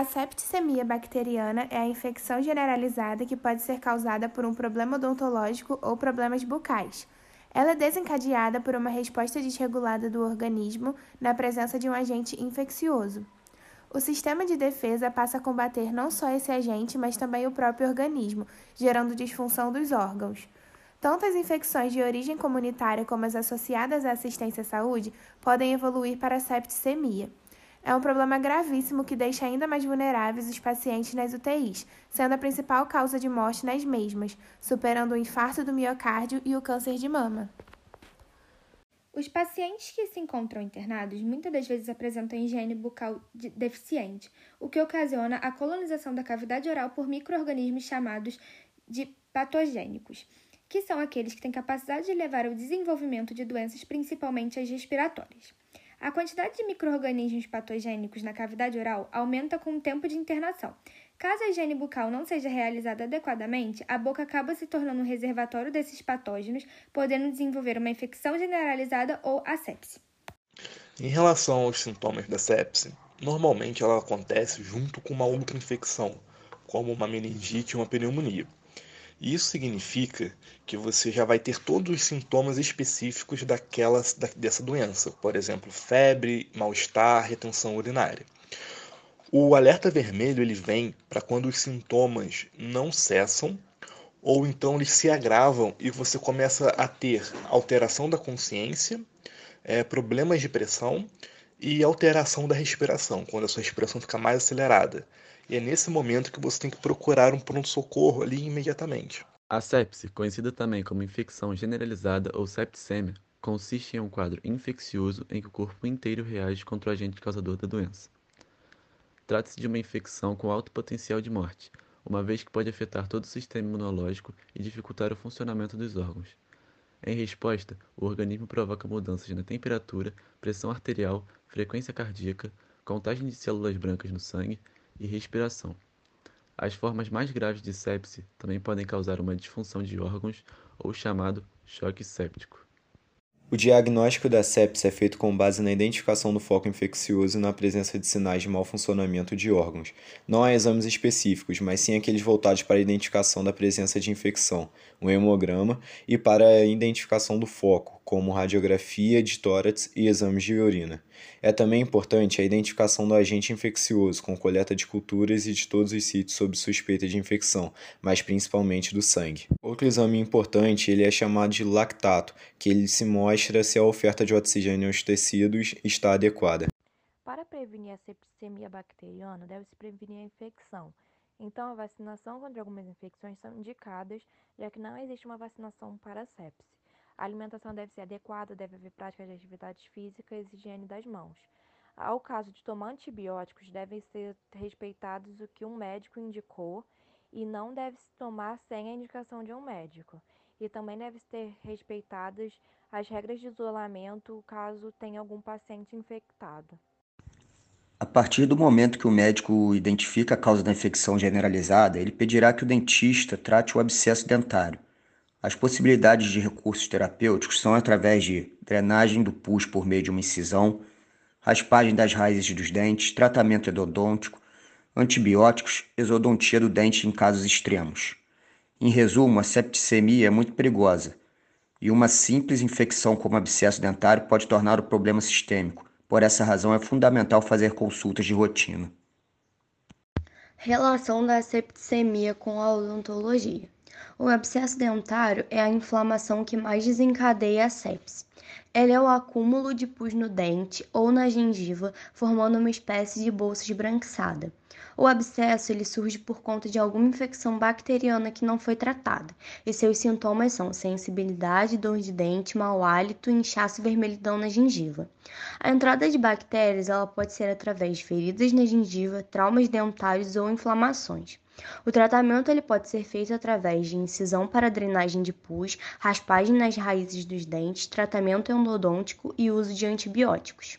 A septicemia bacteriana é a infecção generalizada que pode ser causada por um problema odontológico ou problemas bucais. Ela é desencadeada por uma resposta desregulada do organismo na presença de um agente infeccioso. O sistema de defesa passa a combater não só esse agente, mas também o próprio organismo, gerando disfunção dos órgãos. Tanto as infecções de origem comunitária como as associadas à assistência à saúde podem evoluir para a septicemia. É um problema gravíssimo que deixa ainda mais vulneráveis os pacientes nas UTIs, sendo a principal causa de morte nas mesmas, superando o infarto do miocárdio e o câncer de mama. Os pacientes que se encontram internados muitas das vezes apresentam higiene bucal deficiente, o que ocasiona a colonização da cavidade oral por microorganismos chamados de patogênicos, que são aqueles que têm capacidade de levar ao desenvolvimento de doenças, principalmente as respiratórias. A quantidade de microorganismos patogênicos na cavidade oral aumenta com o tempo de internação. Caso a higiene bucal não seja realizada adequadamente, a boca acaba se tornando um reservatório desses patógenos, podendo desenvolver uma infecção generalizada ou a sepse. Em relação aos sintomas da sepse, normalmente ela acontece junto com uma outra infecção, como uma meningite ou uma pneumonia. Isso significa que você já vai ter todos os sintomas específicos daquela, dessa doença, por exemplo, febre, mal-estar, retenção urinária. O alerta vermelho ele vem para quando os sintomas não cessam ou então eles se agravam e você começa a ter alteração da consciência, é, problemas de pressão e alteração da respiração, quando a sua respiração fica mais acelerada. E é nesse momento que você tem que procurar um pronto-socorro ali imediatamente. A sepse, conhecida também como infecção generalizada ou septicemia, consiste em um quadro infeccioso em que o corpo inteiro reage contra o agente causador da doença. Trata-se de uma infecção com alto potencial de morte, uma vez que pode afetar todo o sistema imunológico e dificultar o funcionamento dos órgãos. Em resposta, o organismo provoca mudanças na temperatura, pressão arterial, frequência cardíaca, contagem de células brancas no sangue e respiração. As formas mais graves de sepse também podem causar uma disfunção de órgãos ou chamado choque séptico. O diagnóstico da sepse é feito com base na identificação do foco infeccioso e na presença de sinais de mau funcionamento de órgãos. Não há exames específicos, mas sim aqueles voltados para a identificação da presença de infecção, um hemograma, e para a identificação do foco, como radiografia de tórax e exames de urina. É também importante a identificação do agente infeccioso, com coleta de culturas e de todos os sítios sob suspeita de infecção, mas principalmente do sangue. Outro exame importante ele é chamado de lactato, que ele se mostra se a oferta de oxigênio aos tecidos está adequada. Para prevenir a septicemia bacteriana, deve-se prevenir a infecção. Então, a vacinação contra algumas infecções são indicadas, já que não existe uma vacinação para a sepse. A alimentação deve ser adequada, deve haver prática de atividades físicas e higiene das mãos. Ao caso de tomar antibióticos, devem ser respeitados o que um médico indicou e não deve se tomar sem a indicação de um médico. E também deve ser respeitadas as regras de isolamento caso tenha algum paciente infectado. A partir do momento que o médico identifica a causa da infecção generalizada, ele pedirá que o dentista trate o abscesso dentário. As possibilidades de recursos terapêuticos são através de drenagem do pus por meio de uma incisão, raspagem das raízes dos dentes, tratamento endodôntico, antibióticos, exodontia do dente em casos extremos. Em resumo, a septicemia é muito perigosa e uma simples infecção como abscesso dentário pode tornar o problema sistêmico. Por essa razão, é fundamental fazer consultas de rotina. Relação da septicemia com a odontologia. O abscesso dentário é a inflamação que mais desencadeia a sepse. Ela é o acúmulo de pus no dente ou na gengiva, formando uma espécie de bolsa esbranquiçada. O abscesso ele surge por conta de alguma infecção bacteriana que não foi tratada, e seus sintomas são sensibilidade, dor de dente, mau hálito, inchaço e vermelhidão na gengiva. A entrada de bactérias ela pode ser através de feridas na gengiva, traumas dentários ou inflamações. O tratamento ele pode ser feito através de incisão para drenagem de pus, raspagem nas raízes dos dentes, tratamento endodôntico e uso de antibióticos.